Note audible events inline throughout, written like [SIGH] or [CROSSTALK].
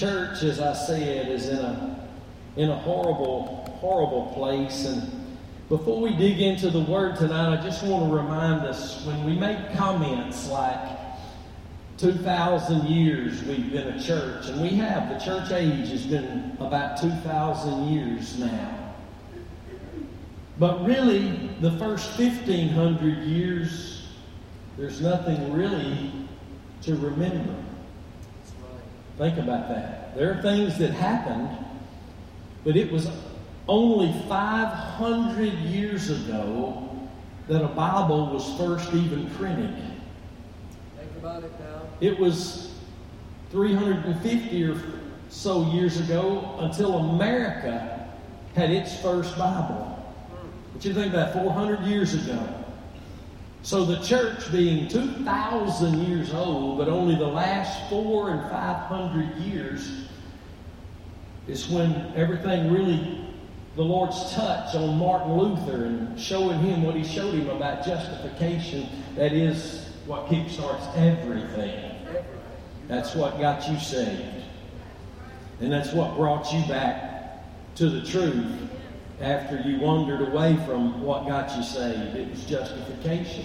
church, as I said, is in a in a horrible, horrible place. And before we dig into the word tonight, I just want to remind us when we make comments like 2,000 years we've been a church, and we have, the church age has been about 2,000 years now. But really, the first 1,500 years, there's nothing really to remember. Think about that. There are things that happened, but it was only 500 years ago that a Bible was first even printed. Think about it now. It was 350 or so years ago until America had its first Bible. Hmm. What you think about 400 years ago? So the church being 2,000 years old, but only the last four and 500 years is when everything really, the Lord's touch on Martin Luther and showing him what he showed him about justification. That is what kickstarts everything. That's what got you saved. And that's what brought you back to the truth after you wandered away from what got you saved. It was justification.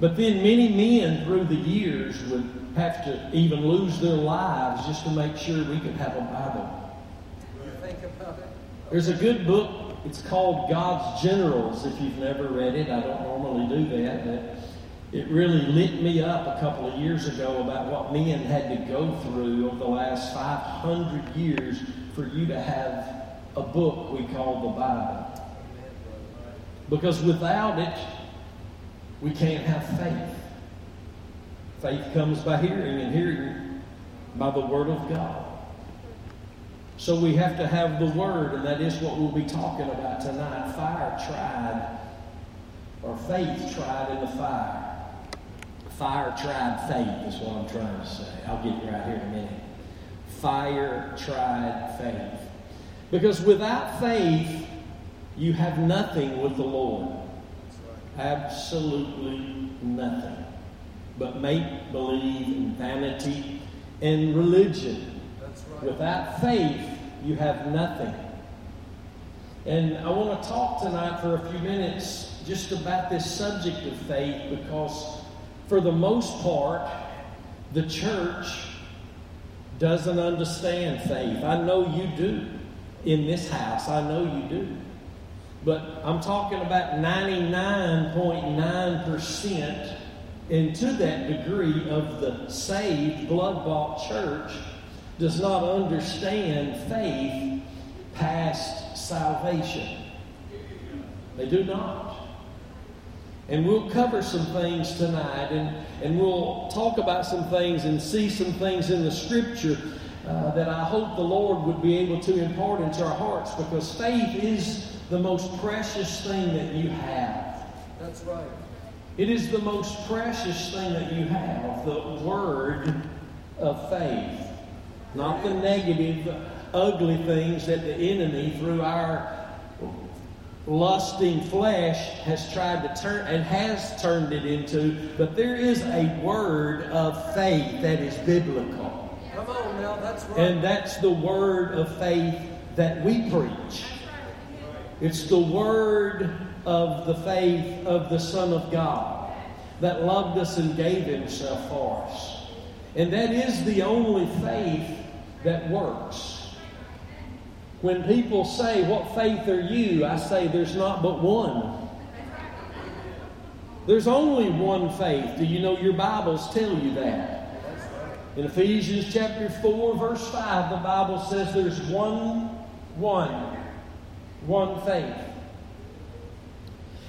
But then many men through the years would have to even lose their lives just to make sure we could have a Bible. Think about it. There's a good book. It's called God's Generals. If you've never read it, I don't normally do that, but it really lit me up a couple of years ago about what men had to go through over the last 500 years for you to have a book we call the Bible. Because without it, we can't have faith. Faith comes by hearing, and hearing by the Word of God. So we have to have the Word, and that is what we'll be talking about tonight. Fire tried, or faith tried in the fire. Fire tried faith is what I'm trying to say. I'll get you right here in a minute. Fire tried faith. Because without faith, you have nothing with the Lord. Absolutely nothing. But make believe and vanity and religion. Right. Without faith, you have nothing. And I want to talk tonight for a few minutes just about this subject of faith because, for the most part, the church doesn't understand faith. I know you do in this house. I know you do. But I'm talking about 99.9% and to that degree of the saved, blood bought church does not understand faith past salvation. They do not. And we'll cover some things tonight, and, and we'll talk about some things and see some things in the scripture uh, that I hope the Lord would be able to impart into our hearts because faith is the most precious thing that you have. That's right. It is the most precious thing that you have, the word of faith. Not the negative, ugly things that the enemy, through our lusting flesh, has tried to turn and has turned it into. But there is a word of faith that is biblical. That's right. And that's the word of faith that we preach. It's the word of the faith of the Son of God that loved us and gave himself for us. And that is the only faith that works. When people say, What faith are you? I say, There's not but one. There's only one faith. Do you know your Bibles tell you that? In Ephesians chapter 4, verse 5, the Bible says there's one, one, one faith.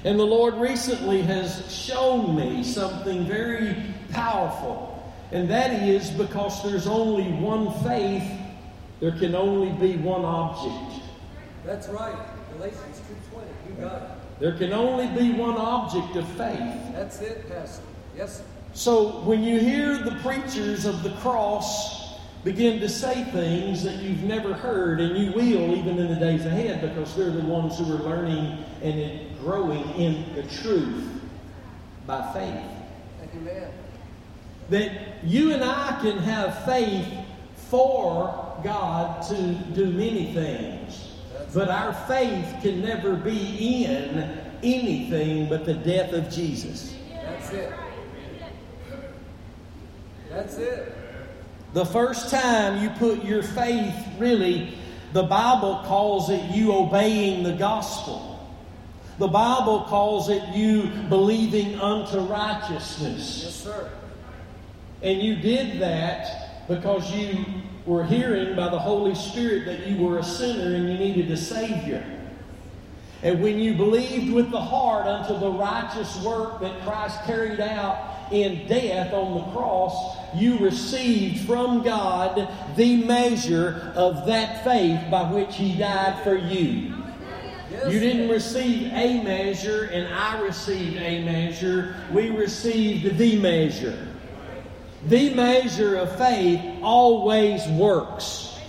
And the Lord recently has shown me something very powerful. And that is because there's only one faith, there can only be one object. That's right. Galatians 2.20. You got it. There can only be one object of faith. That's it, Pastor. Yes, sir. So when you hear the preachers of the cross begin to say things that you've never heard, and you will even in the days ahead because they're the ones who are learning and growing in the truth by faith. Amen. That you and I can have faith for God to do many things. But our faith can never be in anything but the death of Jesus. That's it. That's it. The first time you put your faith, really, the Bible calls it you obeying the gospel. The Bible calls it you believing unto righteousness. Yes, sir. And you did that because you were hearing by the Holy Spirit that you were a sinner and you needed a Savior. And when you believed with the heart unto the righteous work that Christ carried out in death on the cross, you received from God the measure of that faith by which He died for you. You didn't receive a measure, and I received a measure. We received the measure. The measure of faith always works.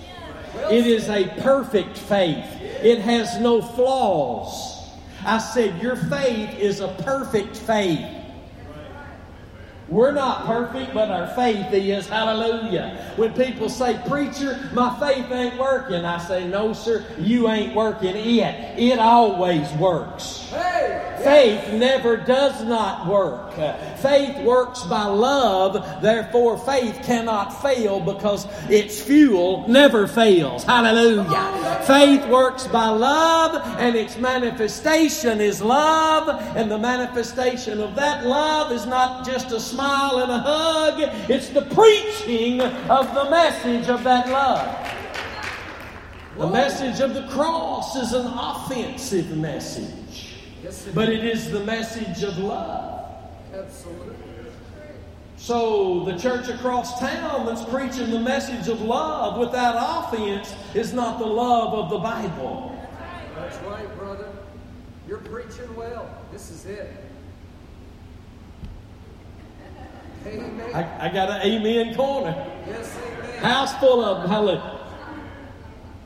It is a perfect faith, it has no flaws. I said, Your faith is a perfect faith. We're not perfect, but our faith is. Hallelujah. When people say, Preacher, my faith ain't working, I say, No, sir, you ain't working it. It always works. Hey! Faith never does not work. Faith works by love, therefore, faith cannot fail because its fuel never fails. Hallelujah. Faith works by love, and its manifestation is love, and the manifestation of that love is not just a smile and a hug, it's the preaching of the message of that love. The message of the cross is an offensive message. But it is the message of love. Absolutely. So the church across town that's preaching the message of love without offense is not the love of the Bible. That's right, brother. You're preaching well. This is it. Amen. I, I got an amen corner. yes, amen. House full of them. Hallelujah.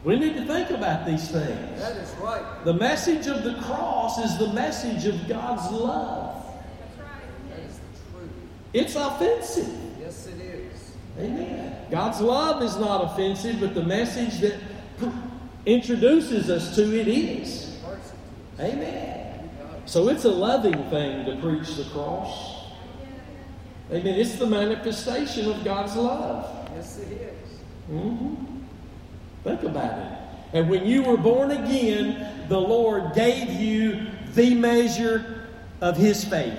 We need to think about these things. That is right. The message of the cross is the message of God's love. That is right. That is the truth. It's offensive. Yes, it is. Amen. God's love is not offensive, but the message that introduces us to it is. Amen. So it's a loving thing to preach the cross. Amen. It's the manifestation of God's love. Yes, it is. hmm Think about it. And when you were born again, the Lord gave you the measure of His faith.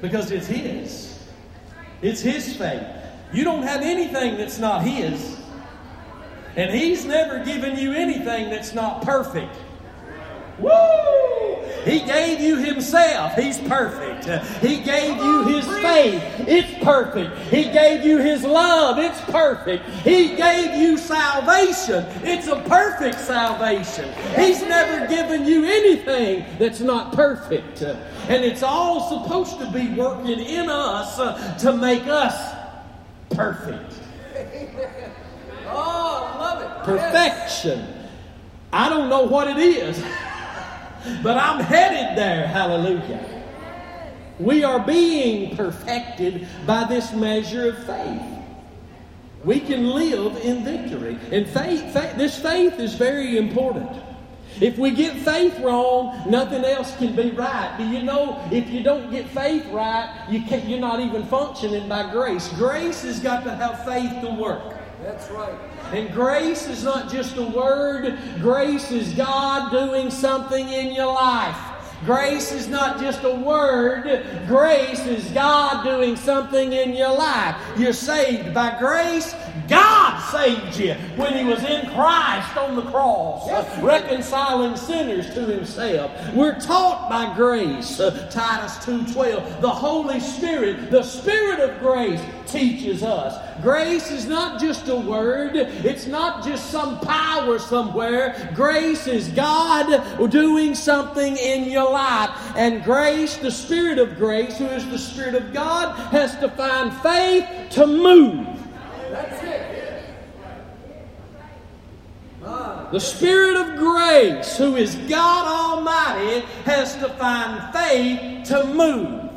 Because it's His. It's His faith. You don't have anything that's not His. And He's never given you anything that's not perfect. Woo! He gave you Himself. He's perfect. He gave you His faith. It's perfect. He gave you His love. It's perfect. He gave you salvation. It's a perfect salvation. He's never given you anything that's not perfect. And it's all supposed to be working in us to make us perfect. Oh, I love it. Perfection. I don't know what it is, but I'm headed there. Hallelujah. We are being perfected by this measure of faith. We can live in victory. And faith, faith this faith is very important. If we get faith wrong, nothing else can be right. Do you know if you don't get faith right, you can't, you're not even functioning by grace. Grace has got to have faith to work. That's right. And grace is not just a word, grace is God doing something in your life. Grace is not just a word, grace is God doing something in your life. You're saved by grace. God saved you when He was in Christ on the cross, uh, reconciling sinners to Himself. We're taught by grace. Uh, Titus 2:12. The Holy Spirit, the Spirit of grace, teaches us. Grace is not just a word, it's not just some power somewhere. Grace is God doing something in your life. And grace, the Spirit of grace, who is the Spirit of God, has to find faith to move. That's it. Ah, The Spirit of grace, who is God Almighty, has to find faith to move.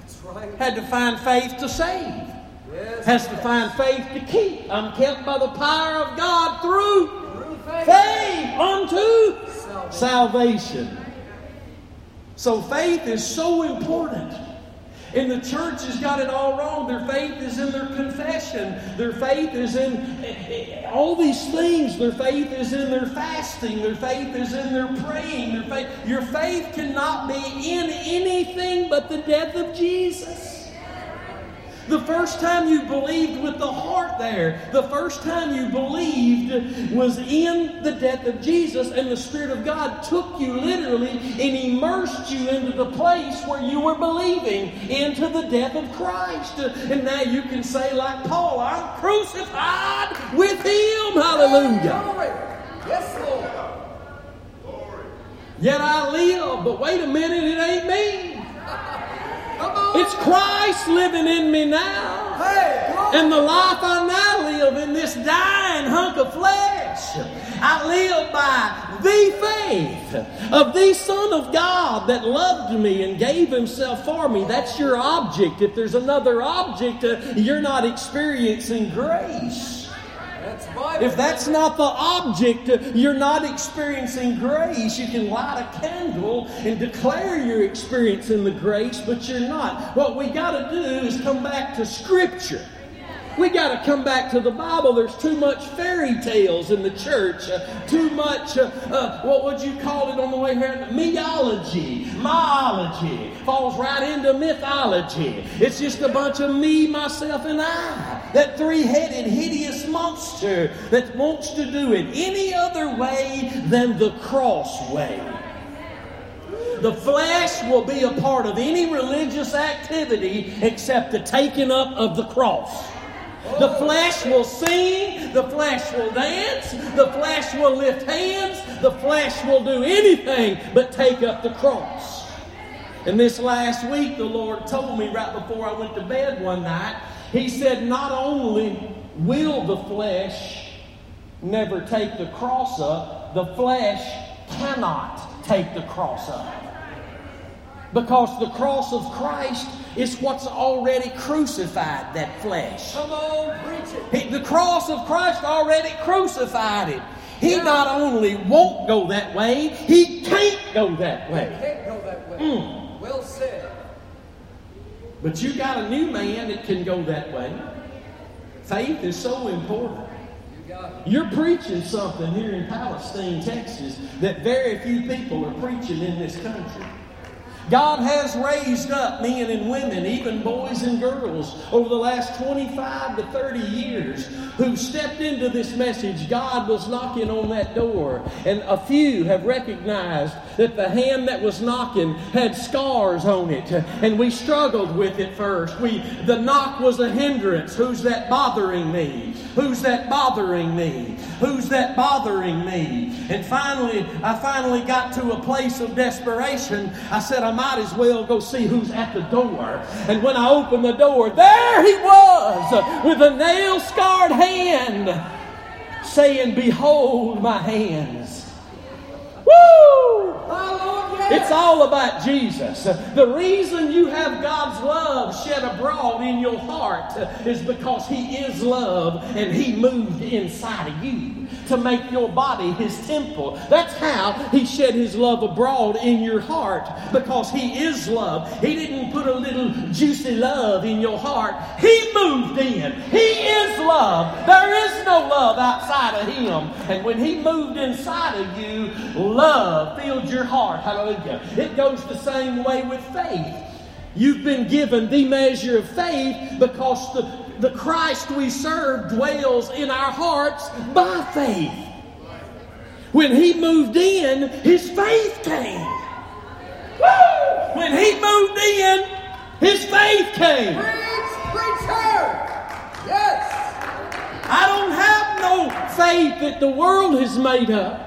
that's right. Had to find faith to save. Yes. has to find faith to keep. I'm kept by the power of God through Through faith. faith unto Salvation. salvation. So faith is so important. And the church has got it all wrong. Their faith is in their confession. Their faith is in all these things. Their faith is in their fasting. Their faith is in their praying. Their faith. Your faith cannot be in anything but the death of Jesus. The first time you believed with the heart there, the first time you believed was in the death of Jesus, and the Spirit of God took you literally and immersed you into the place where you were believing, into the death of Christ. And now you can say, like Paul, I'm crucified with Him. Hallelujah. Glory. Yes, Lord. Glory. Yet I live, but wait a minute, it ain't me. It's Christ living in me now. Hey. And the life I now live in this dying hunk of flesh, I live by the faith of the Son of God that loved me and gave Himself for me. That's your object. If there's another object, uh, you're not experiencing grace. That's. If that's not the object, you're not experiencing grace. You can light a candle and declare you're experiencing the grace, but you're not. What we got to do is come back to Scripture. We got to come back to the Bible. There's too much fairy tales in the church. uh, too much, uh, uh, what would you call it on the way here? Meology, myology. Falls right into mythology. It's just a bunch of me, myself, and I. That three headed, hideous monster that wants to do it any other way than the cross way. The flesh will be a part of any religious activity except the taking up of the cross. The flesh will sing, the flesh will dance, the flesh will lift hands, the flesh will do anything but take up the cross. And this last week, the Lord told me right before I went to bed one night, He said, Not only will the flesh never take the cross up, the flesh cannot take the cross up. Because the cross of Christ is what's already crucified that flesh. Come on, preach it. He- the cross of Christ already crucified it. He not only won't go that way, he can't go that way. Can't go that way. Mm. Well said. But you got a new man that can go that way. Faith is so important. You're preaching something here in Palestine, Texas, that very few people are preaching in this country. God has raised up men and women, even boys and girls, over the last 25 to 30 years who've stepped into this message. God was knocking on that door, and a few have recognized that the hand that was knocking had scars on it, and we struggled with it first. We, the knock was a hindrance. Who's that bothering me? Who's that bothering me? Who's that bothering me? And finally, I finally got to a place of desperation. I said, I might as well go see who's at the door. And when I opened the door, there he was with a nail scarred hand saying, Behold my hands. Woo! It's all about Jesus. The reason you have God's love shed abroad in your heart is because He is love and He moved inside of you to make your body His temple. That's how He shed His love abroad in your heart because He is love. He didn't put a little juicy love in your heart, He moved in. He is love. There is no love outside of Him. And when He moved inside of you, love filled your heart. Hallelujah. It goes the same way with faith. You've been given the measure of faith because the, the Christ we serve dwells in our hearts by faith. When He moved in, His faith came. Woo! When He moved in, His faith came. Preach, preacher. Yes. I don't have no faith that the world has made up.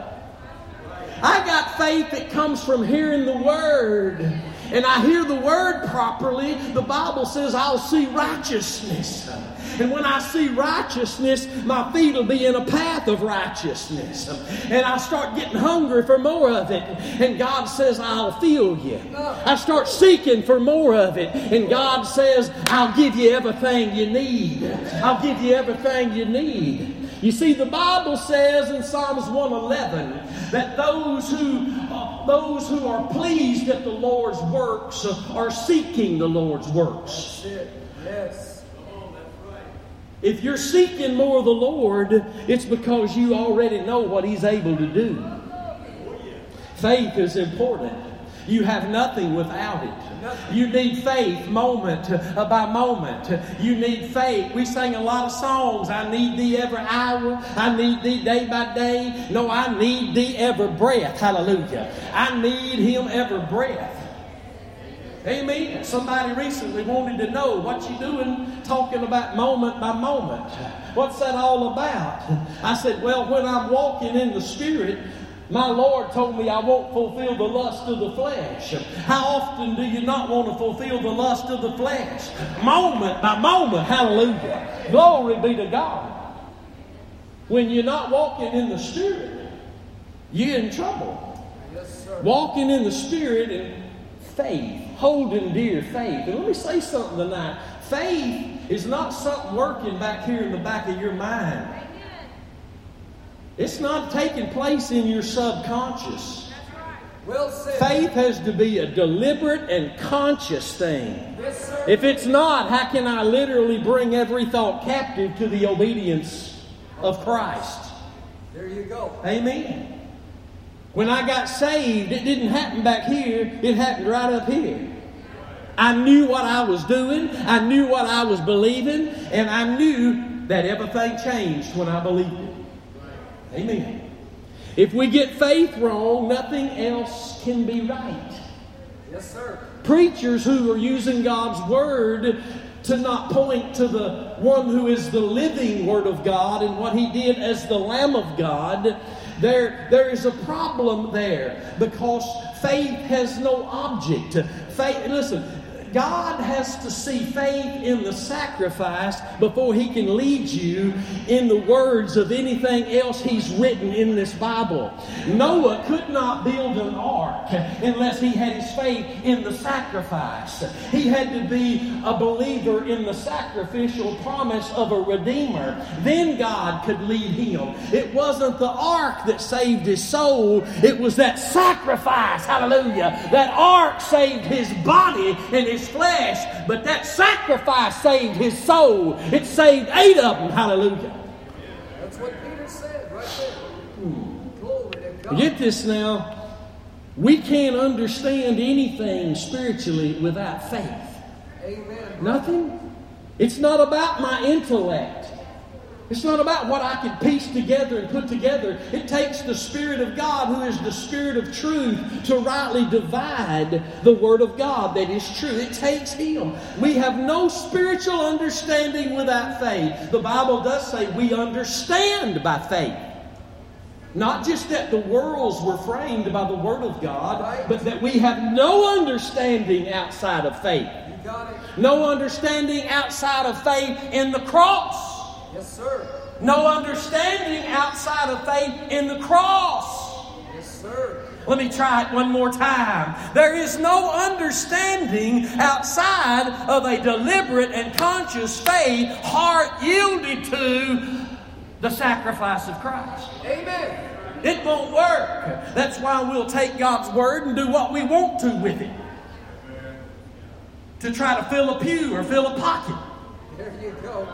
I got faith that comes from hearing the Word and I hear the word properly, the Bible says I'll see righteousness. And when I see righteousness, my feet will be in a path of righteousness. And I start getting hungry for more of it. And God says, I'll fill you. I start seeking for more of it. And God says, I'll give you everything you need. I'll give you everything you need. You see, the Bible says in Psalms 111 that those who, those who are pleased at the Lord's works are seeking the Lord's works. Yes. If you're seeking more of the Lord, it's because you already know what He's able to do. Faith is important. You have nothing without it. You need faith moment by moment. You need faith. We sing a lot of songs. I need thee every hour. I need thee day by day. No, I need thee every breath. Hallelujah. I need him every breath. Amen. Somebody recently wanted to know what you doing talking about moment by moment. What's that all about? I said, well, when I'm walking in the Spirit, my Lord told me I won't fulfill the lust of the flesh. How often do you not want to fulfill the lust of the flesh? Moment by moment. Hallelujah. Glory be to God. When you're not walking in the Spirit, you're in trouble. Yes. Walking in the Spirit and faith, holding dear faith. And let me say something tonight. Faith is not something working back here in the back of your mind. It's not taking place in your subconscious. Well said. Faith has to be a deliberate and conscious thing. Yes, sir. If it's not, how can I literally bring every thought captive to the obedience of Christ? There you go. Amen. When I got saved, it didn't happen back here, it happened right up here. I knew what I was doing, I knew what I was believing, and I knew that everything changed when I believed it. Amen. If we get faith wrong, nothing else can be right. Yes, sir. Preachers who are using God's word to not point to the one who is the living word of God and what he did as the Lamb of God, there, there is a problem there because faith has no object. Faith, listen, God has to see faith in the sacrifice before He can lead you in the words of anything else He's written in this Bible. Noah could not build an ark unless he had his faith in the sacrifice. He had to be a believer in the sacrificial promise of a Redeemer. Then God could lead him. It wasn't the ark that saved his soul, it was that sacrifice. Hallelujah. That ark saved his body and his flesh, but that sacrifice saved his soul. It saved eight of them. Hallelujah. That's what Peter said right there. Glory to God. Get this now. We can't understand anything spiritually without faith. Amen. Nothing. It's not about my intellect. It's not about what I can piece together and put together. It takes the Spirit of God, who is the Spirit of truth, to rightly divide the Word of God that is true. It takes Him. We have no spiritual understanding without faith. The Bible does say we understand by faith. Not just that the worlds were framed by the Word of God, Right. but that we have no understanding outside of faith. You got it. No understanding outside of faith in the cross. Yes, sir. No understanding outside of faith in the cross. Yes, sir. Let me try it one more time. There is no understanding outside of a deliberate and conscious faith, heart yielded to the sacrifice of Christ. Amen. It won't work. That's why we'll take God's word and do what we want to with it. To try to fill a pew or fill a pocket. There you go.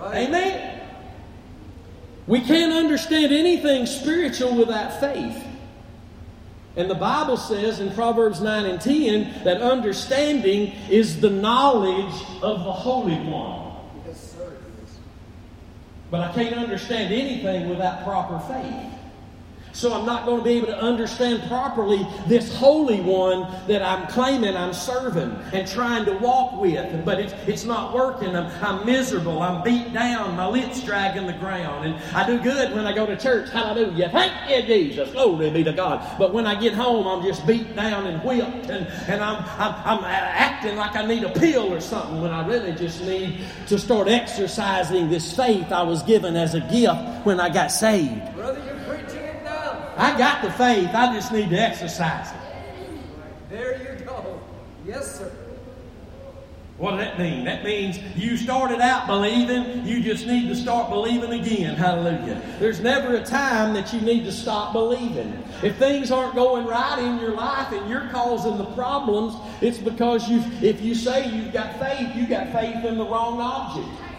Right. Amen. We can't understand anything spiritual without faith. And the Bible says in Proverbs 9 and 10 that understanding is the knowledge of the Holy One. Yes, sir. But I can't understand anything without proper faith. So I'm not going to be able to understand properly this Holy One that I'm claiming I'm serving and trying to walk with. But it's, it's not working. I'm, I'm miserable. I'm beat down. My lips dragging the ground. And I do good when I go to church. Hallelujah. Thank you, Jesus. Glory be to God. But when I get home, I'm just beat down and whipped. And, and I'm, I'm, I'm acting like I need a pill or something when I really just need to start exercising this faith I was given as a gift when I got saved. Brother, I got the faith, I just need to exercise it. There you go. Yes, sir. What does that mean? That means you started out believing, you just need to start believing again. Hallelujah. There's never a time that you need to stop believing. If things aren't going right in your life and you're causing the problems, it's because you if you say you've got faith, you got faith in the wrong object.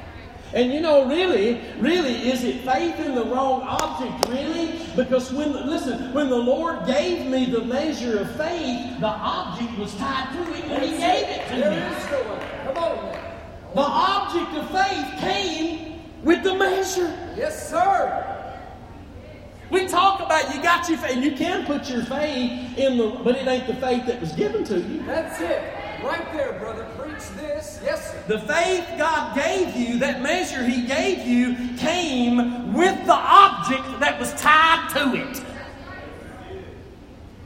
And you know, really, really, is it faith in the wrong object, really? Because when, listen, when the Lord gave me the measure of faith, the object was tied to it when He gave it to me. the one. Come on. The object of faith came with the measure. Yes, sir. We talk about you got your faith, and you can put your faith in the, but it ain't the faith that was given to you. That's it. Right there, brother. This. Yes, sir. The faith God gave you, that measure He gave you, came with the object that was tied to it.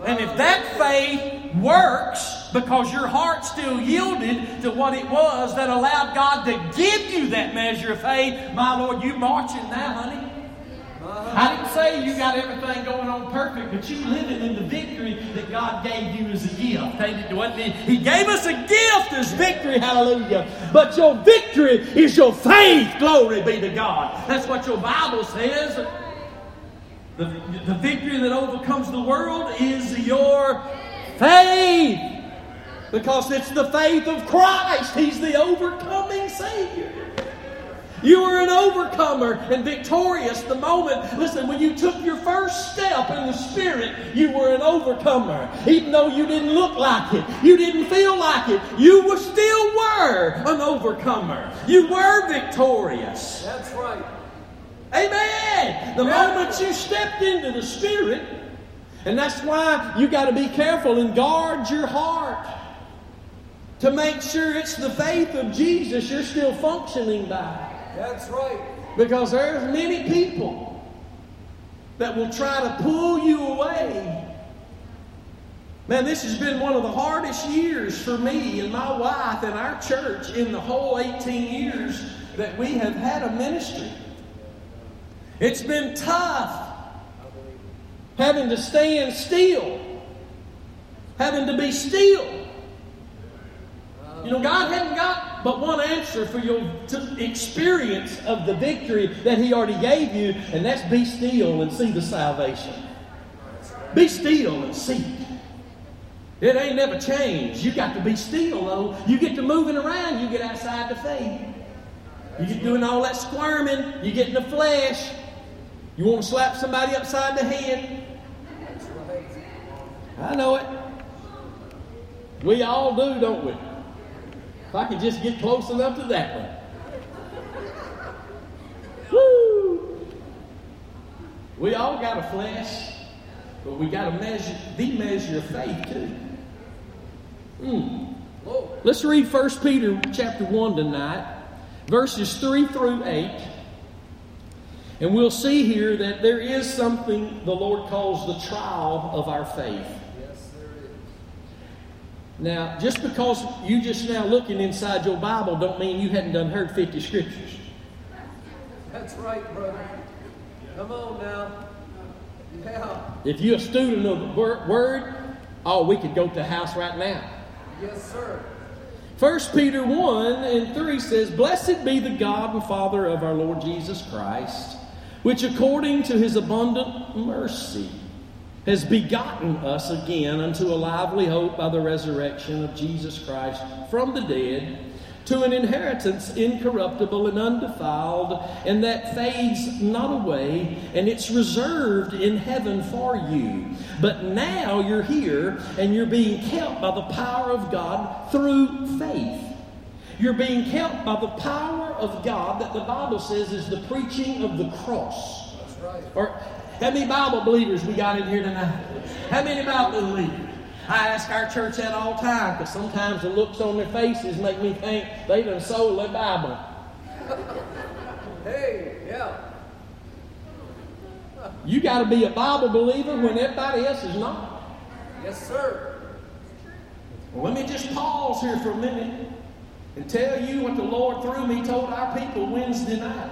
And if that faith works because your heart still yielded to what it was that allowed God to give you that measure of faith, my Lord, you marching now, honey. I didn't say you got everything going on perfect, but you living in the victory that God gave you as a gift. He gave us a gift as victory, hallelujah. But your victory is your faith. Glory be to God. That's what your Bible says. The, the victory that overcomes the world is your faith. Because it's the faith of Christ. He's the overcoming Savior. You were an overcomer and victorious the moment, listen, when you took your first step in the Spirit, you were an overcomer. Even though you didn't look like it, you didn't feel like it, you were, still were an overcomer. You were victorious. That's right. Amen. The moment you stepped into the Spirit, and that's why you got to be careful and guard your heart to make sure it's the faith of Jesus you're still functioning by. That's right. Because there's many people that will try to pull you away. Man, this has been one of the hardest years for me and my wife and our church in the whole 18 years that we have had a ministry. It's been tough having to stand still, having to be still. You know, God hadn't got but one answer for your experience of the victory that He already gave you, and that's be still and see the salvation. Be still and see it. It ain't never changed. You got to be still, though. You get to moving around, you get outside the faith. You get doing all that squirming, you get in the flesh. You want to slap somebody upside the head. I know it. We all do, don't we? If I could just get close enough to that one. Woo! We all got a flesh, but we got to measure the measure of faith too. Whoa. Let's read 1 Peter chapter 1 tonight, verses 3 through 8. And we'll see here that there is something the Lord calls the trial of our faith. Yes, there is. Now, just because you just now looking inside your Bible don't mean you hadn't done heard 50 scriptures. That's right, brother. Come on now. Yeah. If you're a student of the Word, oh, we could go to the house right now. Yes, sir. 1 Peter 1 and 3 says, Blessed be the God and Father of our Lord Jesus Christ, which according to his abundant mercy has begotten us again unto a lively hope by the resurrection of Jesus Christ from the dead, to an inheritance incorruptible and undefiled, and that fades not away, and it's reserved in heaven for you. But now you're here, and you're being kept by the power of God through faith. You're being kept by the power of God that the Bible says is the preaching of the cross. That's right. Or How many Bible believers we got in here tonight? How many Bible believers? I ask our church that all the time because sometimes the looks on their faces make me think they done sold their Bible. Hey, yeah. You got to be a Bible believer when everybody else is not. Yes, sir. Well, let me just pause here for a minute and tell you what the Lord through me told our people Wednesday night.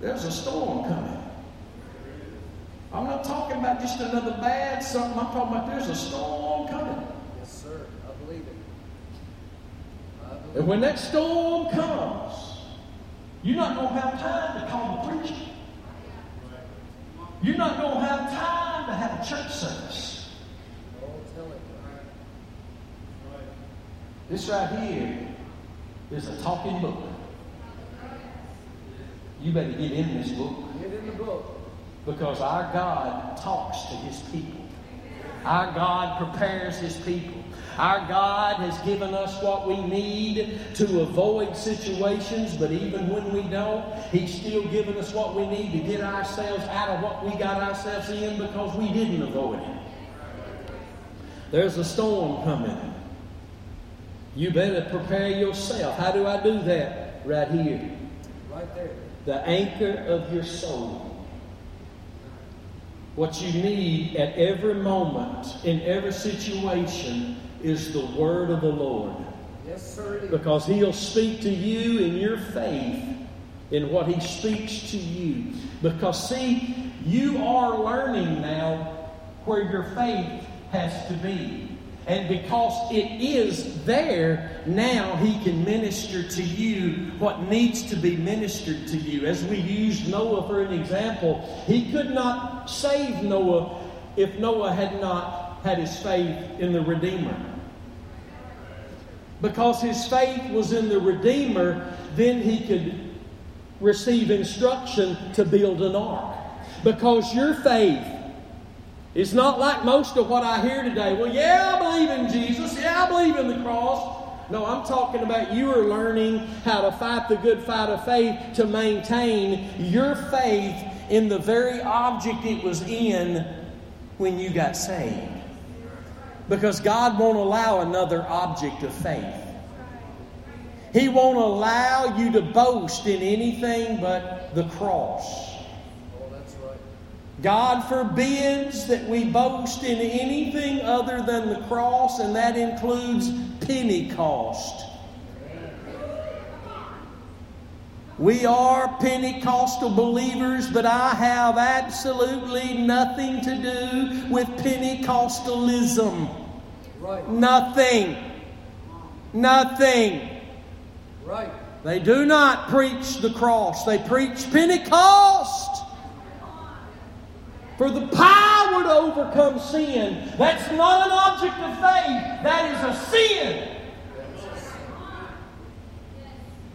There's a storm coming. I'm not talking about just another bad something. I'm talking about there's a storm coming. Yes, sir. I believe it. I believe And when that storm comes, you're not going to have time to call the preacher. You're not going to have time to have a church service. Oh. This right here is a talking book. You better get in this book Get in the book. Because our God talks to his people. Our God prepares his people. Our God has given us what we need to avoid situations, but even when we don't, He's still given us what we need to get ourselves out of what we got ourselves in because we didn't avoid it. There's a storm coming. You better prepare yourself. How do I do that? Right here. Right there. The anchor of your soul. What you need at every moment, in every situation, is the word of the Lord. Yes, sir. Because He'll speak to you in your faith in what He speaks to you. Because, see, you are learning now where your faith has to be. And because it is there, now He can minister to you what needs to be ministered to you. As we used Noah for an example, He could not save Noah if Noah had not had his faith in the Redeemer. Because his faith was in the Redeemer, then he could receive instruction to build an ark. Because your faith is not like most of what I hear today. Well, yeah, I believe in Jesus. Yeah, I believe in the cross. No, I'm talking about you are learning how to fight the good fight of faith to maintain your faith in the very object it was in when you got saved. Because God won't allow another object of faith. He won't allow you to boast in anything but the cross. God forbids that we boast in anything other than the cross, and that includes Pentecost. We are Pentecostal believers, but I have absolutely nothing to do with Pentecostalism. Right. Nothing. Nothing. Right. They do not preach the cross, they preach Pentecost. For the power to overcome sin. That's not an object of faith, that is a sin.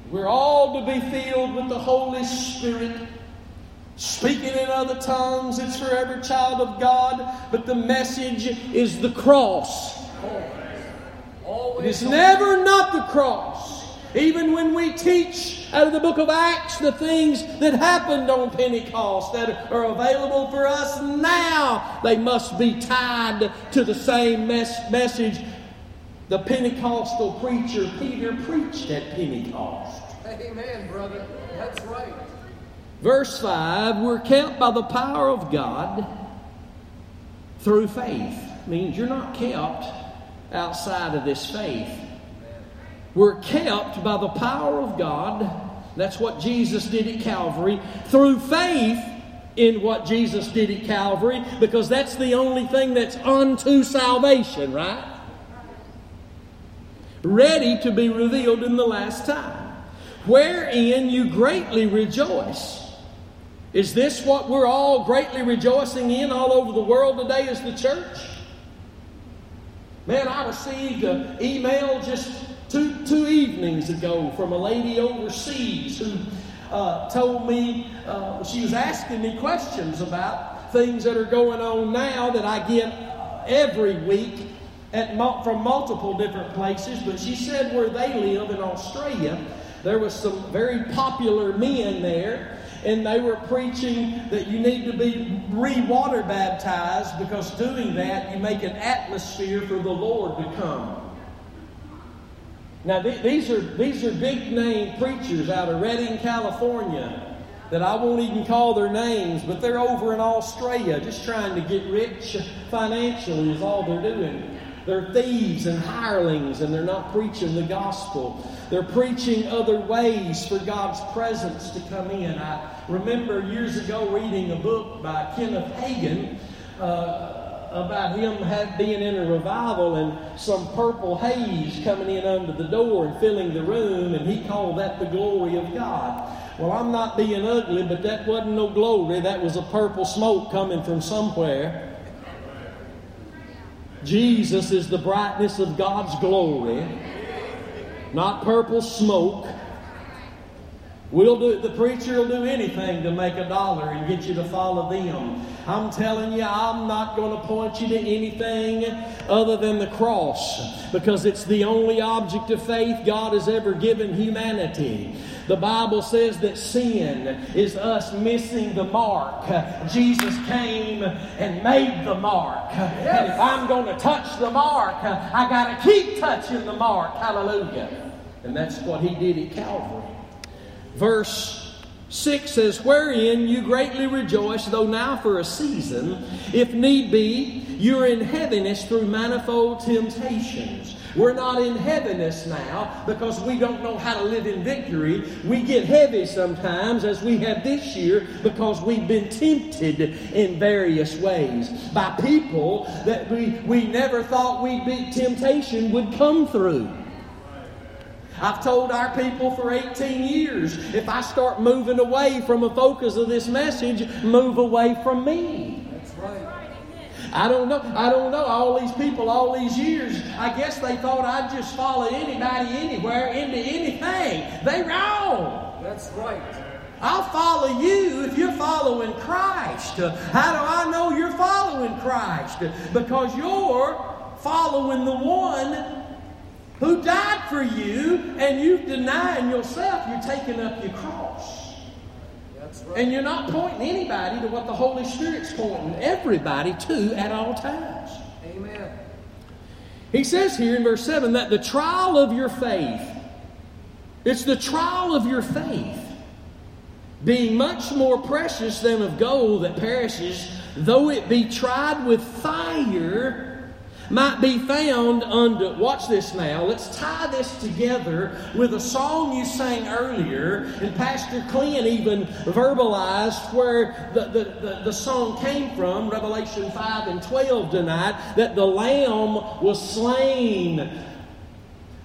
We're all to be filled with the Holy Spirit. Speaking in other tongues, it's for every child of God, but the message is the cross. It Always. is never not the cross. Even when we teach out of the book of Acts the things that happened on Pentecost that are available for us now, they must be tied to the same mes- message the Pentecostal preacher Peter preached at Pentecost. Amen, brother. That's right. Verse 5 We're kept by the power of God through faith. Means you're not kept outside of this faith. We're kept by the power of God. That's what Jesus did at Calvary. Through faith in what Jesus did at Calvary, because that's the only thing that's unto salvation, right? Ready to be revealed in the last time. Wherein you greatly rejoice. Is this what we're all greatly rejoicing in all over the world today as the church? Man, I received an email just two, two evenings ago from a lady overseas who uh, told me uh, she was asking me questions about things that are going on now that I get every week at from multiple different places. But she said where they live in Australia, there was some very popular men there, and they were preaching that you need to be re-water baptized because doing that you make an atmosphere for the Lord to come. Now th- these are these are big name preachers out of Redding, California that I won't even call their names, but they're over in Australia just trying to get rich financially, is all they're doing. They're thieves and hirelings, and they're not preaching the gospel. They're preaching other ways for God's presence to come in. I remember years ago reading a book by Kenneth Hagin. Uh, about him have, being in a revival and some purple haze coming in under the door and filling the room, and he called that the glory of God. Well, I'm not being ugly, but that wasn't no glory. That was a purple smoke coming from somewhere. Jesus is the brightness of God's glory, not purple smoke. We'll do the preacher will do anything to make a dollar and get you to follow them. I'm telling you, I'm not going to point you to anything other than the cross because it's the only object of faith God has ever given humanity. The Bible says that sin is us missing the mark. Jesus came and made the mark. And if I'm going to touch the mark, I got to keep touching the mark. Hallelujah. And that's what he did at Calvary. Verse 6 says, Wherein you greatly rejoice, though now for a season, if need be, you're in heaviness through manifold temptations we're not in heaviness now because we don't know how to live in victory. We get heavy sometimes, as we have this year, because we've been tempted in various ways by people that we, we never thought we'd be temptation would come through. I've told our people for 18 years if I start moving away from the focus of this message, move away from me. That's right. I don't know. I don't know. All these people, all these years, I guess they thought I'd just follow anybody anywhere into anything. They wrong. That's right. I'll follow you if you're following Christ. How do I know you're following Christ? Because you're following the one who died for you, and you denying yourself, you're taking up your cross. Right. And you're not pointing anybody to what the Holy Spirit's pointing everybody to at all times. Amen. He says here in verse 7 that the trial of your faith, it's the trial of your faith, being much more precious than of gold that perishes, though it be tried with fire might be found under, watch this now, let's tie this together with a song you sang earlier, and Pastor Clint even verbalized where the, the, the, the song came from, Revelation 5 and 12 tonight, that the Lamb was slain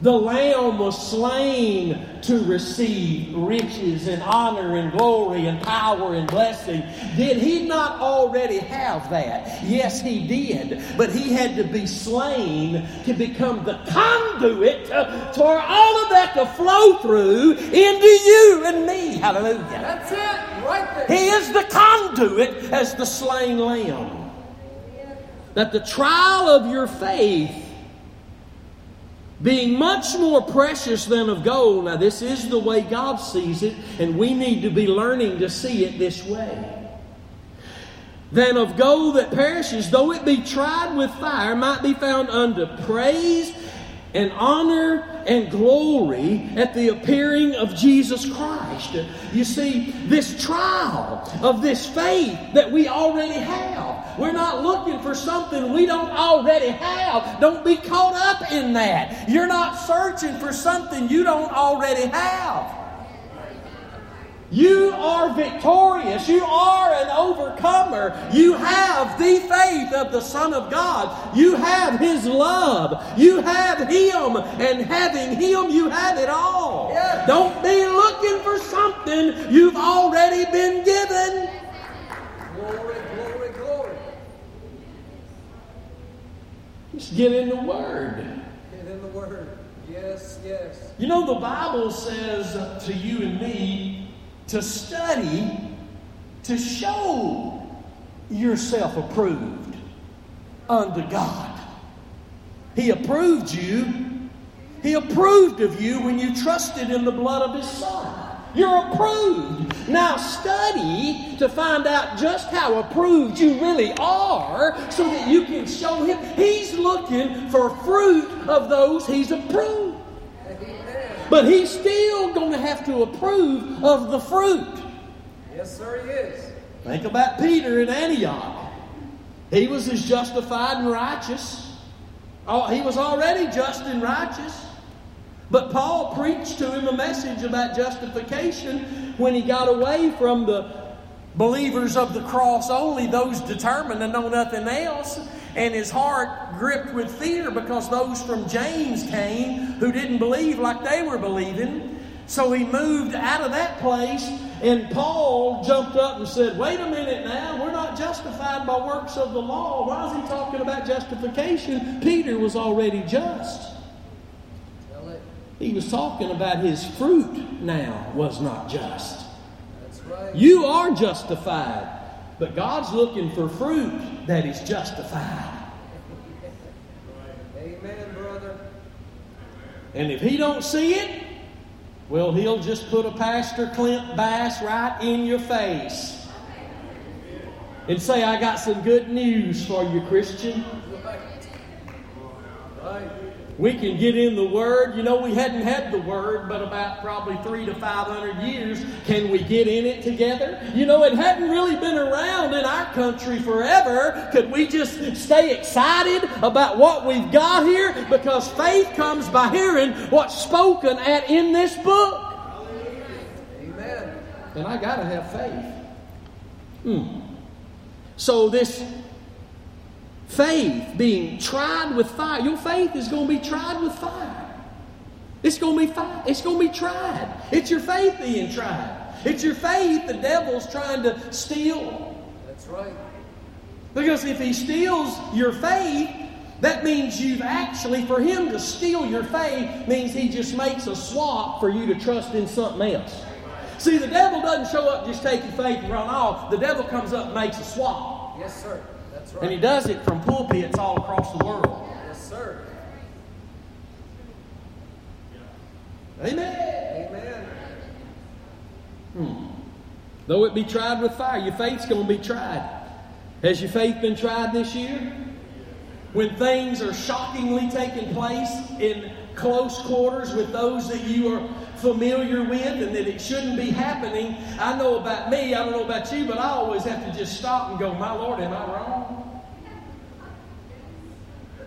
the Lamb was slain to receive riches and honor and glory and power and blessing. Did he not already have that? Yes, he did. But he had to be slain to become the conduit for all of that to flow through into you and me. Hallelujah. That's it, right there. He is the conduit as the slain Lamb. That the trial of your faith being much more precious than of gold. Now, this is the way God sees it, and we need to be learning to see it this way. Than of gold that perishes, though it be tried with fire, might be found unto praise and honor and glory at the appearing of Jesus Christ. You see, this trial of this faith that we already have, we're not looking for something we don't already have. Don't be caught up in that. You're not searching for something you don't already have. You are victorious. You are an overcomer. You have the faith of the Son of God. You have His love. You have Him. And having Him, you have it all. Yes. Don't be looking for something you've already been given. Glory. Just get in the Word. Get in the Word. Yes, yes. You know, the Bible says to you and me, to study to show yourself approved unto God. He approved you. He approved of you when you trusted in the blood of His Son. You're approved. Now study to find out just how approved you really are so that you can show him. He's looking for fruit of those he's approved. But he's still going to have to approve of the fruit. Yes, sir, he is. Think about Peter in Antioch. He was as justified and righteous. Oh, he was already just and righteous. But Paul preached to him a message about justification when he got away from the believers of the cross only, those determined to know nothing else, and his heart gripped with fear because those from James came who didn't believe like they were believing. So he moved out of that place, and Paul jumped up and said, Wait a minute now, we're not justified by works of the law. Why is he talking about justification? Peter was already just. He was talking about his fruit now was not just. That's right. You are justified, but God's looking for fruit that is justified. Amen, brother. And if he don't see it, well, he'll just put a Pastor Clint Bass right in your face and say, I got some good news for you, Christian. Right. Right. We can get in the Word. You know, we hadn't had the Word but about probably three to five hundred years. Can we get in it together? You know, it hadn't really been around in our country forever. Could we just stay excited about what we've got here? Because faith comes by hearing what's spoken at in this book. Amen. And I got to have faith. Hmm. So this faith being tried with fire. Your faith is going to be tried with fire. It's going to be fire. It's going to be tried. It's your faith being tried. It's your faith the devil's trying to steal. That's right. Because if he steals your faith, that means you've actually, for him to steal your faith, means he just makes a swap for you to trust in something else. See, the devil doesn't show up just take your faith and run off. The devil comes up and makes a swap. Yes, sir. Right. And he does it from pulpits all across the world. Yes, sir. Amen. Amen. Hmm. Though it be tried with fire, your faith's going to be tried. Has your faith been tried this year? When things are shockingly taking place in close quarters with those that you are familiar with and that it shouldn't be happening. I know about me, I don't know about you, but I always have to just stop and go, My Lord, am I wrong?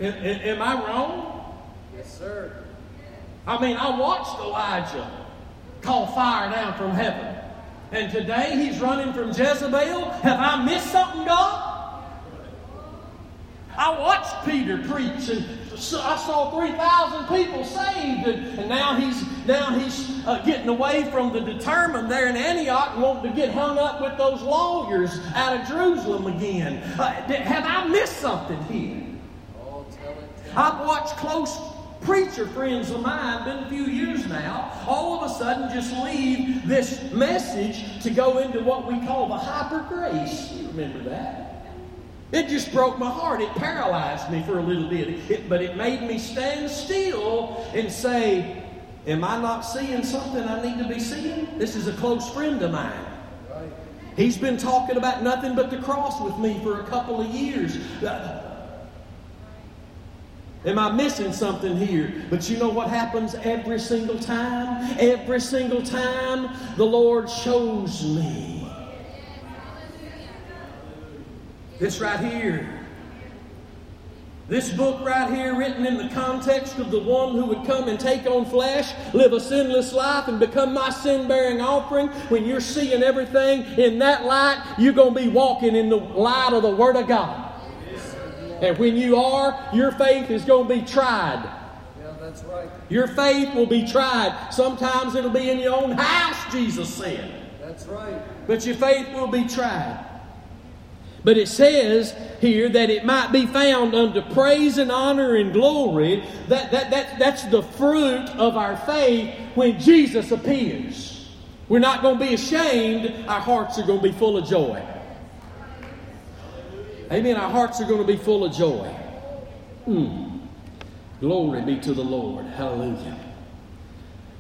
Am, am I wrong? Yes, sir. I mean, I watched Elijah call fire down from heaven. And today he's running from Jezebel. Have I missed something, God? I watched Peter preach, and I saw three thousand people saved, and, and, now he's now he's uh, getting away from the determined there in Antioch, and wanting to get hung up with those lawyers out of Jerusalem again. Uh, have I missed something here? I've watched close preacher friends of mine, been a few years now, all of a sudden just leave this message to go into what we call the hyper grace. You remember that? It just broke my heart. It paralyzed me for a little bit. It, but it made me stand still and say, Am I not seeing something I need to be seeing? This is a close friend of mine. He's been talking about nothing but the cross with me for a couple of years. Uh, am I missing something here? But you know what happens every single time? Every single time the Lord shows me. This right here. This book right here, written in the context of the one who would come and take on flesh, live a sinless life, and become my sin bearing offering. When you're seeing everything in that light, you're going to be walking in the light of the Word of God. And when you are, your faith is going to be tried. Yeah, that's right. Your faith will be tried. Sometimes it'll be in your own house, Jesus said. That's right. But your faith will be tried. But it says here that it might be found unto praise and honor and glory. That, that, that, that's the fruit of our faith when Jesus appears. We're not going to be ashamed. Our hearts are going to be full of joy. Amen. Our hearts are going to be full of joy. Hmm. Glory be to the Lord. Hallelujah.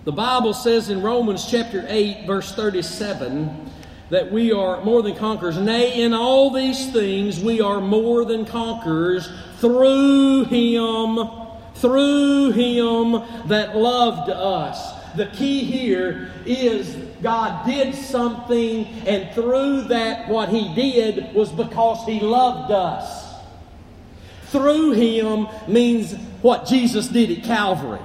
The Bible says in Romans chapter 8, verse 37, that we are more than conquerors. Nay, in all these things we are more than conquerors through Him, through Him that loved us. The key here is God did something, and through that, what He did was because He loved us. Through Him means what Jesus did at Calvary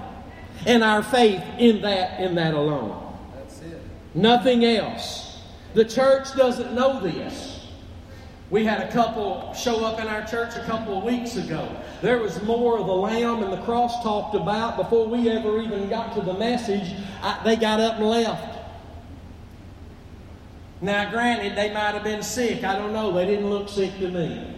and our faith in that in that alone. That's it. Nothing else. The church doesn't know this. We had a couple show up in our church a couple of weeks ago. There was more of the lamb and the cross talked about before we ever even got to the message. I, they got up and left. Now, granted, they might have been sick. I don't know. They didn't look sick to me.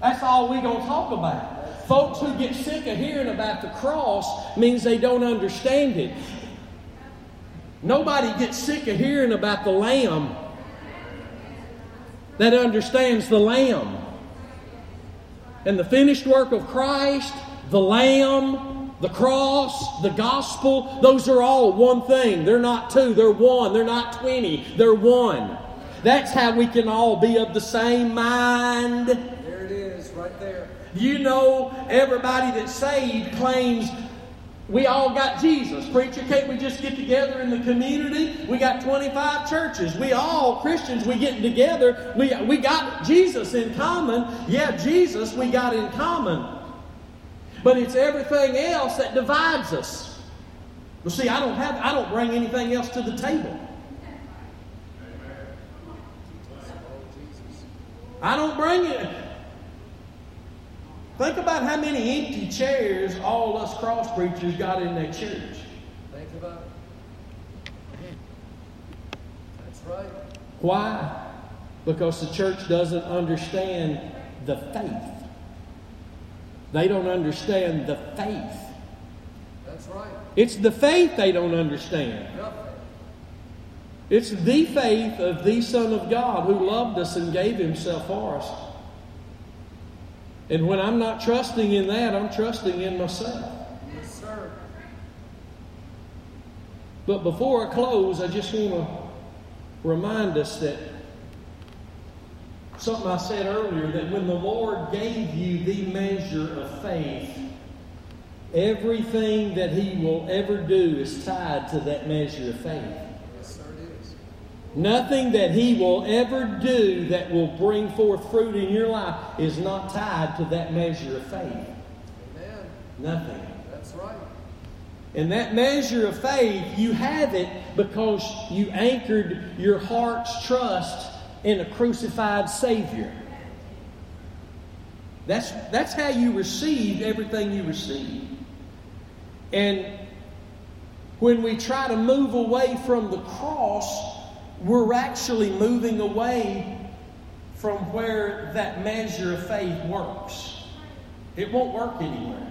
That's all we're going to talk about. Folks who get sick of hearing about the cross means they don't understand it. Nobody gets sick of hearing about the Lamb that understands the Lamb. And the finished work of Christ, the Lamb, the cross, the gospel, those are all one thing. They're not two, they're one. They're not 20, they're one. That's how we can all be of the same mind. There it is, right there. You know, everybody that's saved claims we all got Jesus. Preacher, can't we just get together in the community? We got 25 churches. We all, Christians, we getting together. We, we got Jesus in common. Yeah, Jesus we got in common. But it's everything else that divides us. Well, see, I don't have I don't bring anything else to the table. I don't bring it. Think about how many empty chairs all us cross preachers got in that church. Think about it. That's right. Why? Because the church doesn't understand the faith. They don't understand the faith. That's right. It's the faith they don't understand. Nothing. It's the faith of the Son of God who loved us and gave himself for us. And when I'm not trusting in that, I'm trusting in myself. Yes, sir. But before I close, I just want to remind us that something I said earlier that when the Lord gave you the measure of faith, everything that He will ever do is tied to that measure of faith. Yes, sir, it is. Nothing that He will ever do that will bring forth fruit in your life is not tied to that measure of faith. Amen. Nothing. That's right. And that measure of faith, you have it because you anchored your heart's trust in a crucified Savior. That's, that's how you receive everything you receive. And when we try to move away from the cross, we're actually moving away from where that measure of faith works. It won't work anywhere.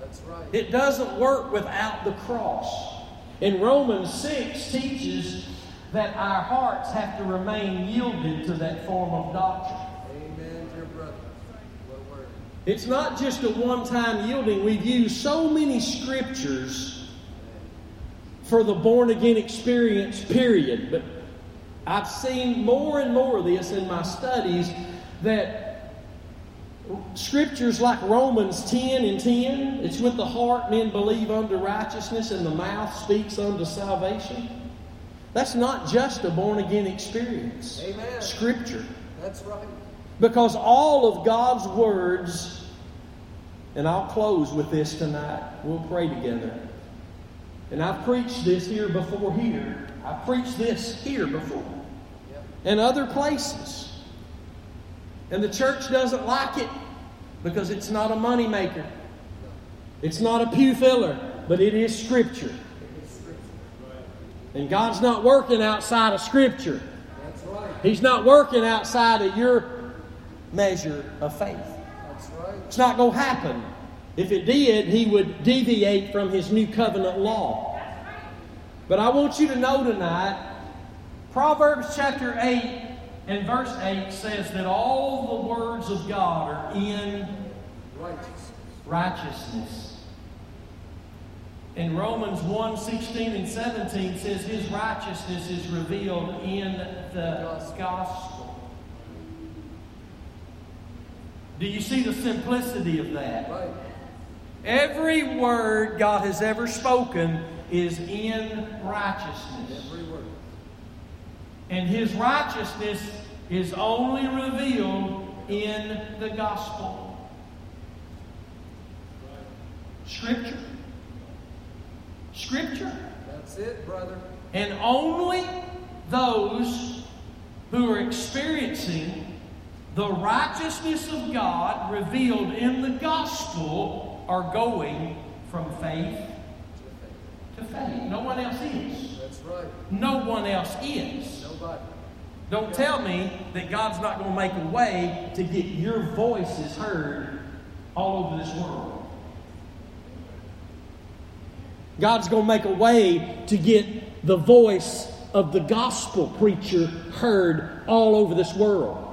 That's right. It doesn't work without the cross. In Romans 6 teaches that our hearts have to remain yielded to that form of doctrine. Amen, dear brother. What word? It's not just a one time yielding. We've used so many scriptures for the born again experience, period. But I've seen more and more of this in my studies that scriptures like Romans 10 and 10, it's with the heart men believe unto righteousness and the mouth speaks unto salvation. That's not just a born again experience. Amen. Scripture. That's right. Because all of God's words, and I'll close with this tonight. We'll pray together. And I've preached this here before here. I've preached this here before. And other places. And the church doesn't like it because it's not a moneymaker. It's not a pew filler, but it is Scripture. And God's not working outside of Scripture. He's not working outside of your measure of faith. It's not going to happen. If it did, he would deviate from his new covenant law. But I want you to know tonight, Proverbs chapter 8 and verse 8 says that all the words of God are in Righteous. righteousness. in Romans 1 16 and 17 says his righteousness is revealed in the gospel. Do you see the simplicity of that? Right. Every word God has ever spoken is in righteousness. Every word. And his righteousness is only revealed in the gospel. Scripture. Scripture. That's it, brother. And only those who are experiencing the righteousness of God revealed in the gospel are going from faith to faith. No one else is. That's right. No one else is. Nobody. Don't tell me that God's not going to make a way to get your voices heard all over this world. God's going to make a way to get the voice of the gospel preacher heard all over this world.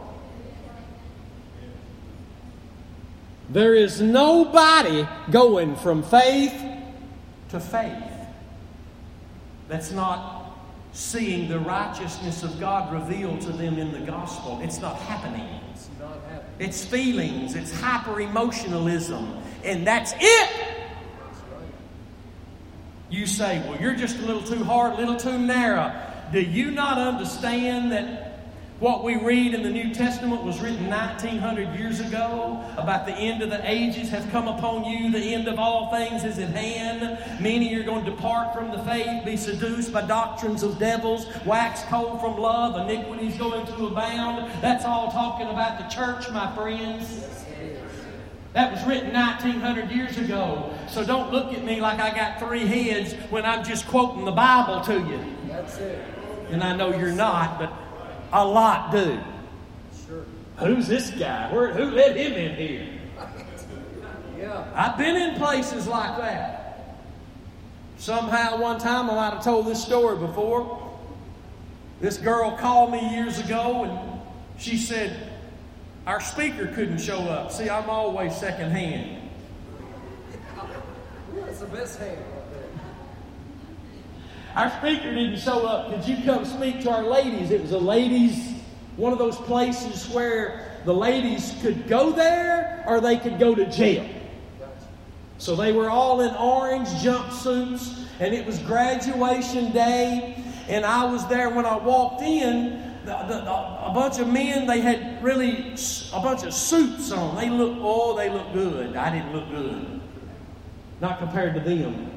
There is nobody going from faith to faith that's not seeing the righteousness of God revealed to them in the gospel. It's not happening. It's not happening. It's feelings, it's hyper emotionalism, and that's it. That's right. You say, well, you're just a little too hard, a little too narrow. Do you not understand that what we read in the New Testament was written 1900 years ago about the end of the ages has come upon you, the end of all things is at hand. Many are going to depart from the faith, be seduced by doctrines of devils, wax cold from love, iniquities going to abound. That's all talking about the church, my friends. Yes, it is. That was written 1900 years ago. So don't look at me like I got three heads when I'm just quoting the Bible to you. That's it. And I know you're not, but a lot do. Sure. Who's this guy? Where, who let him in here? Yeah. I've been in places like that. Somehow, one time, I might have told this story before. This girl called me years ago and she said, Our speaker couldn't show up. See, I'm always second hand. That's the best hand right there. Our speaker didn't show up. Could you come speak to our ladies? It was a ladies, one of those places where the ladies could go there or they could go to jail. So they were all in orange jumpsuits, and it was graduation day. And I was there when I walked in. The, the, the- a bunch of men, they had really a bunch of suits on. They looked, oh, they looked good. I didn't look good. Not compared to them.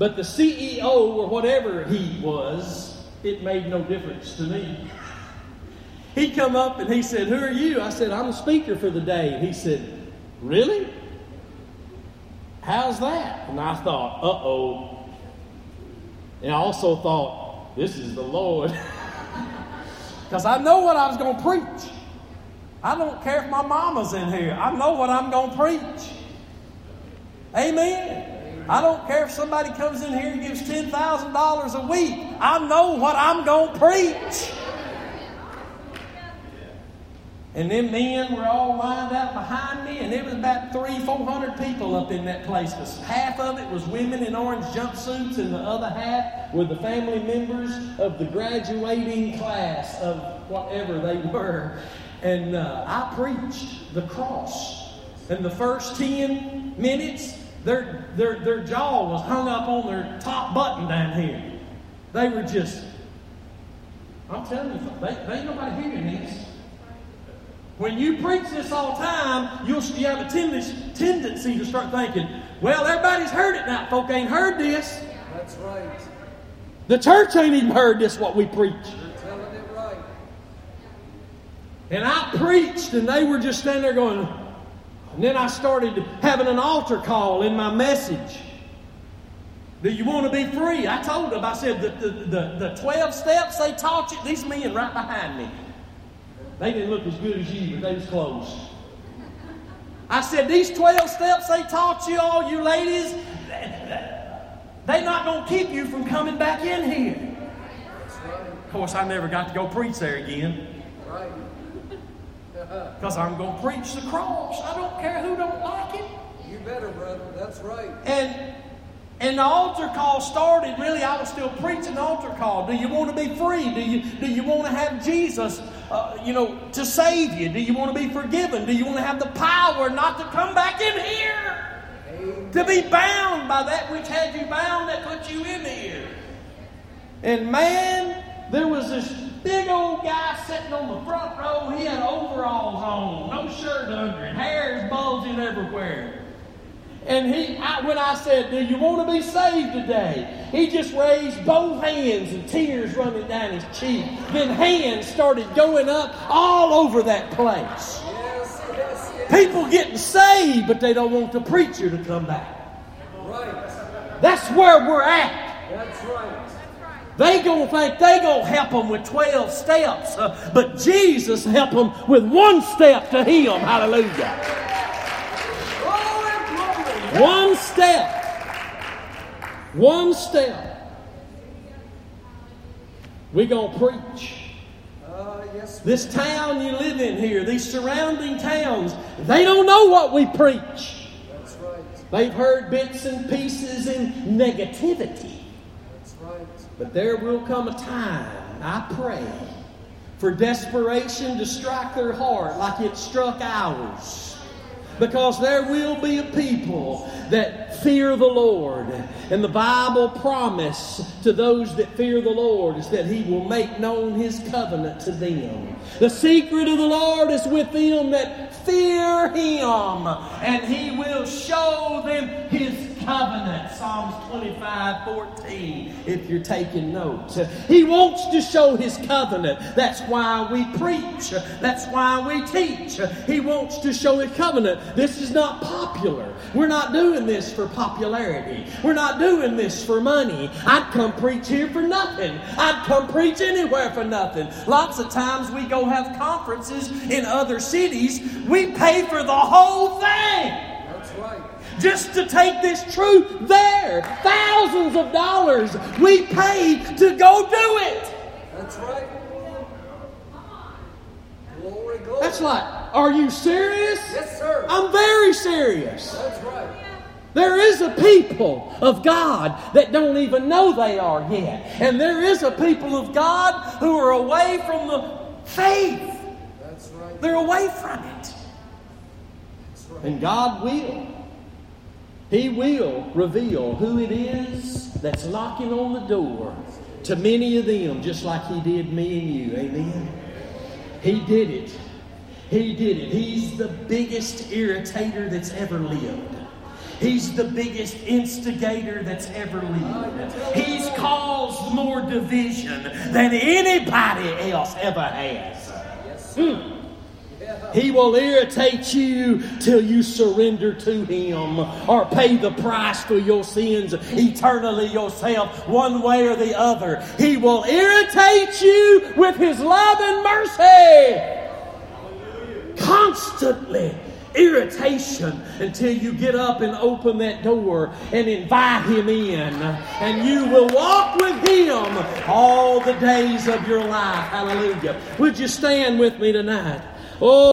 But the CEO or whatever he was, it made no difference to me. He come up and he said, Who are you? I said, I'm the speaker for the day. He said, Really? How's that? And I thought, uh oh. And I also thought, this is the Lord. [LAUGHS] Because I know what I was going to preach. I don't care if my mama's in here. I know what I'm going to preach. Amen. I don't care if somebody comes in here and gives $10,000 a week. I know what I'm going to preach. And them men were all lined out behind me, and there was about three, four hundred people up in that place. Because half of it was women in orange jumpsuits, and the other half were the family members of the graduating class of whatever they [LAUGHS] were. And uh, I preached the cross. In the first ten minutes, their, their, their jaw was hung up on their top button down here. They were just, I'm telling you, they, they ain't nobody hearing this. When you preach this all the time, you'll you have a tendency, tendency to start thinking, well, everybody's heard it now. Folk ain't heard this. That's right. The church ain't even heard this, what we preach. You're telling it right. And I preached, and they were just standing there going, and then I started having an altar call in my message. Do you want to be free? I told them, I said, the, the, the, the 12 steps they taught you, these men right behind me. They didn't look as good as you, but they was close. I said, these 12 steps they taught you, all you ladies, they're not going to keep you from coming back in here. Of course, I never got to go preach there again. Because I'm going to preach the cross. I don't care who don't like it. you better, brother. That's right. And And the altar call started. Really, I was still preaching the altar call. Do you want to be free? Do you do you want to have Jesus, uh, you know, to save you? Do you want to be forgiven? Do you want to have the power not to come back in here? To be bound by that which had you bound that put you in here. And man, there was this big old sitting on the front row. He had overalls on, no shirt under it, hair's bulging everywhere. And he, I, when I said, Do you want to be saved today? He just raised both hands and tears running down his cheek. Then hands started going up all over that place. People getting saved, but they don't want the preacher to come back. Right. That's where we're at. That's right. They gonna think they gonna help them with 12 steps, uh, but Jesus help them with one step to Him. Hallelujah. One step. One step. we going to preach. Uh, yes. This town you live in here, these surrounding towns, they don't know what we preach. That's right. They've heard bits and pieces and negativity. But there will come a time, I pray, for desperation to strike their heart like it struck ours. Because there will be a people that fear the Lord. And the Bible promise to those that fear the Lord is that He will make known His covenant to them. The secret of the Lord is with them that fear Him, and He will show them His covenant. Psalms 25 14, if you're taking notes. He wants to show His covenant. That's why we preach. That's why we teach. He wants to show His covenant. This is not popular. We're not doing this for popularity. We're not doing this for money. I'd come preach here for nothing. I'd come preach anywhere for nothing. Lots of times we go have conferences in other cities. We pay for the whole thing. Just to take this truth there. Thousands of dollars we pay to go do it. That's right. Glory, glory. That's like, are you serious? Yes, sir. I'm very serious. That's right. There is a people of God that don't even know they are yet. And there is a people of God who are away from the faith. That's right. They're away from it. That's right. And God will. He will reveal who it is that's knocking on the door to many of them, just like He did me and you. Amen. He did it. He did it. He's the biggest irritator that's ever lived. He's the biggest instigator that's ever lived. He's caused more division than anybody else ever has. Yeah. He will irritate you till you surrender to Him or pay the price for your sins eternally yourself, one way or the other. He will irritate you with His love and mercy constantly. Irritation until you get up and open that door and invite him in, and you will walk with him all the days of your life. Hallelujah. Would you stand with me tonight? Oh,